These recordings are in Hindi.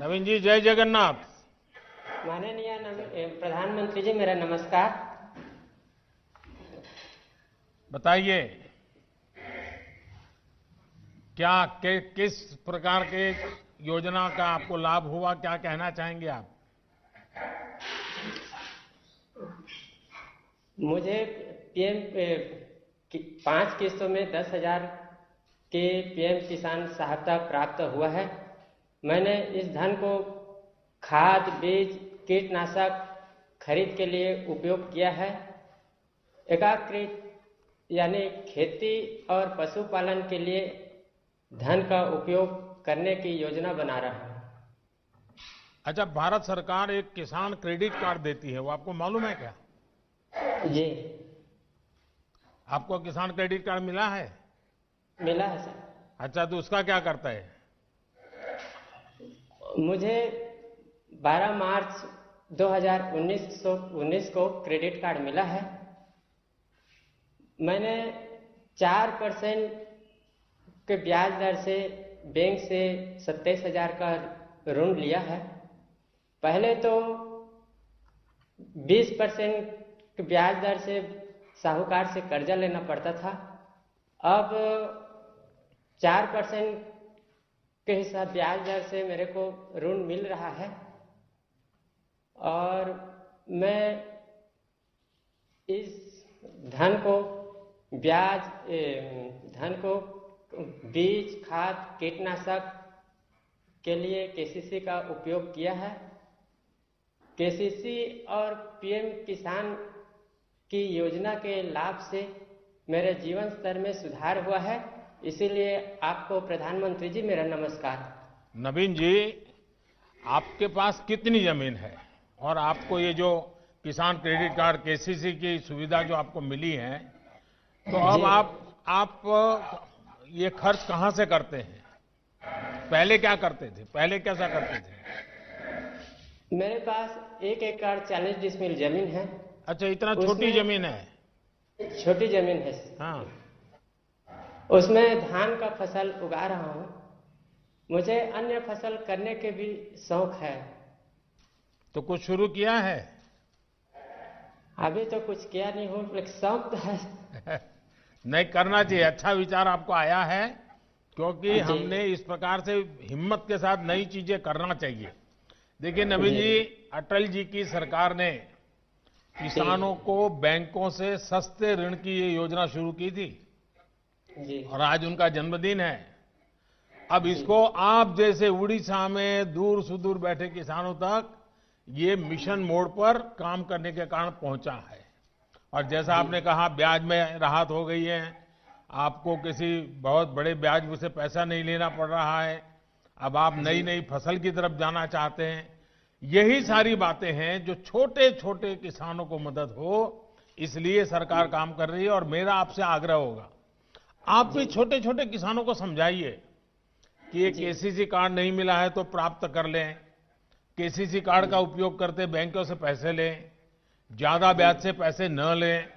नवीन जी जय जगन्नाथ। माननीय प्रधानमंत्री जी मेरा नमस्कार। बताइए क्या कि, किस प्रकार के योजना का आपको लाभ हुआ? क्या कहना चाहेंगे आप? मुझे पीएम कि- पाँच किस्तों में दस हज़ार के पीएम किसान सहायता प्राप्त हुआ है। मैंने इस धन को खाद बीज कीटनाशक खरीद के लिए उपयोग किया है। एकाकृत यानी खेती और पशुपालन के लिए धन का उपयोग करने की योजना बना रहा हूँ। अच्छा भारत सरकार एक किसान क्रेडिट कार्ड देती है वो आपको मालूम है क्या? जी। आपको किसान क्रेडिट कार्ड मिला है? मिला है सर। अच्छा तो उसका क्या करता है? मुझे 12 मार्च 2019 सो- 19 को क्रेडिट कार्ड मिला है। मैंने चार परसेंट के ब्याज दर से बैंक से सत्ताईस हज़ार का ऋण लिया है। पहले तो 20 परसेंट के ब्याज दर से साहूकार से कर्जा लेना पड़ता था। अब चार परसेंट के हिसाब ब्याज दर से मेरे को ऋण मिल रहा है। और मैं इस धन को ब्याज धन को बीज, खाद, कीटनाशक के लिए केसीसी का उपयोग किया है। केसीसी और पीएम किसान की योजना के लाभ से मेरे जीवन स्तर में सुधार हुआ है। इसीलिए आपको प्रधानमंत्री जी मेरा नमस्कार। नवीन जी आपके पास कितनी ज़मीन है? और आपको ये जो किसान क्रेडिट कार्ड केसीसी की सुविधा जो आपको मिली है तो अब आप आप ये खर्च कहाँ से करते हैं? पहले क्या करते थे? पहले कैसा करते थे? मेरे पास एक एकड़ चालीस डिसमिल ज़मीन है। अच्छा इतना छोटी ज़मीन है। छोटी ज़मीन है। हाँ। उसमें धान का फ़सल उगा रहा हूँ। मुझे अन्य फ़सल करने के भी शौक है। तो कुछ शुरू किया है? अभी तो कुछ किया नहीं हूँ लेकिन शौक तो है। नहीं करना चाहिए। अच्छा विचार आपको आया है? क्योंकि हमने इस प्रकार से हिम्मत के साथ नई चीज़ें करना चाहिए। देखिए नवीन जी। अटल जी की सरकार ने किसानों को बैंकों से सस्ते ऋण की ये योजना शुरू की थी। और आज उनका जन्मदिन है। अब इसको आप जैसे उड़ीसा में दूर सुदूर बैठे किसानों तक ये मिशन मोड पर काम करने के कारण पहुँचा है। और जैसा आपने कहा ब्याज में राहत हो गई है। आपको किसी बहुत बड़े ब्याज से पैसा नहीं लेना पड़ रहा है। अब आप नई नई फ़सल की तरफ़ जाना चाहते हैं। यही सारी बातें हैं जो छोटे छोटे किसानों को मदद हो इसलिए सरकार काम कर रही है और मेरा आपसे आग्रह होगा आप भी छोटे छोटे किसानों को समझाइए कि ये केसीसी कार्ड नहीं मिला है तो प्राप्त कर लें। केसीसी कार्ड का उपयोग करते बैंकों से पैसे लें ज़्यादा ब्याज से पैसे न लें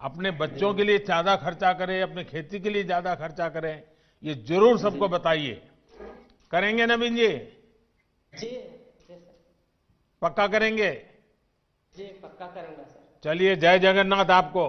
अपने बच्चों के लिए ज़्यादा खर्चा करें अपने खेती के लिए ज़्यादा खर्चा करें ये ज़रूर सबको बताइए। करेंगे नवीन जी? जी पक्का करेंगे? जी पक्का करेंगे सर। चलिए जय जगन्नाथ आपको।